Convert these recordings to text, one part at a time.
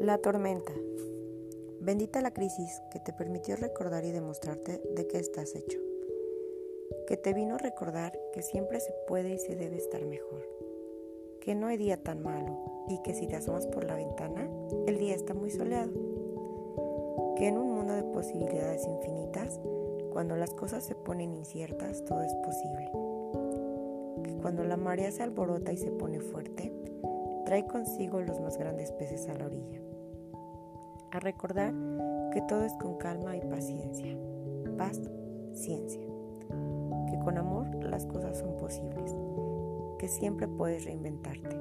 La tormenta. Bendita la crisis que te permitió recordar y demostrarte de qué estás hecho. Que te vino a recordar que siempre se puede y se debe estar mejor. Que no hay día tan malo y que si te asomas por la ventana, el día está muy soleado. Que en un mundo de posibilidades infinitas, cuando las cosas se ponen inciertas, todo es posible. Que cuando la marea se alborota y se pone fuerte, trae consigo los más grandes peces a la orilla. A recordar que todo es con calma y paciencia, paz, ciencia. Que con amor las cosas son posibles, que siempre puedes reinventarte.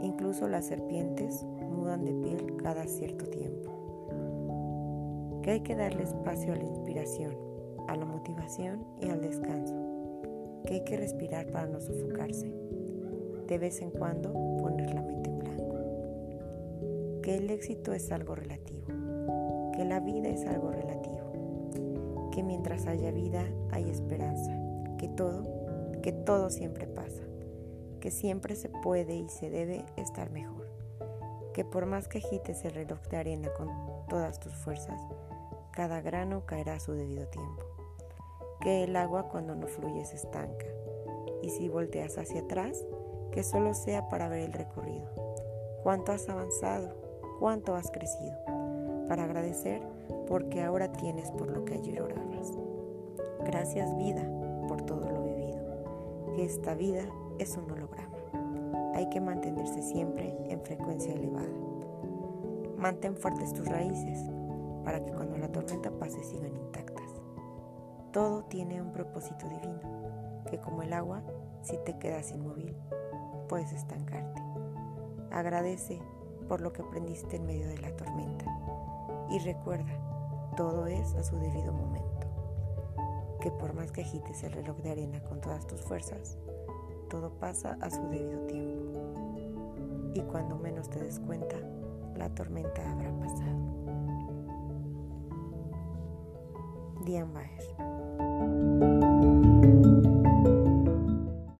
Incluso las serpientes mudan de piel cada cierto tiempo. Que hay que darle espacio a la inspiración, a la motivación y al descanso. Que hay que respirar para no sofocarse de vez en cuando poner la mente en blanco. Que el éxito es algo relativo, que la vida es algo relativo, que mientras haya vida hay esperanza, que todo, que todo siempre pasa, que siempre se puede y se debe estar mejor, que por más que agites el reloj de arena con todas tus fuerzas, cada grano caerá a su debido tiempo, que el agua cuando no fluye se estanca, y si volteas hacia atrás, que solo sea para ver el recorrido. Cuánto has avanzado, cuánto has crecido, para agradecer porque ahora tienes por lo que ayer orabas. Gracias vida por todo lo vivido, esta vida es un holograma. Hay que mantenerse siempre en frecuencia elevada. Mantén fuertes tus raíces para que cuando la tormenta pase sigan intactas. Todo tiene un propósito divino, que como el agua, si te quedas inmóvil, puedes estancarte. Agradece por lo que aprendiste en medio de la tormenta y recuerda, todo es a su debido momento. Que por más que agites el reloj de arena con todas tus fuerzas, todo pasa a su debido tiempo. Y cuando menos te des cuenta, la tormenta habrá pasado. Diane Baer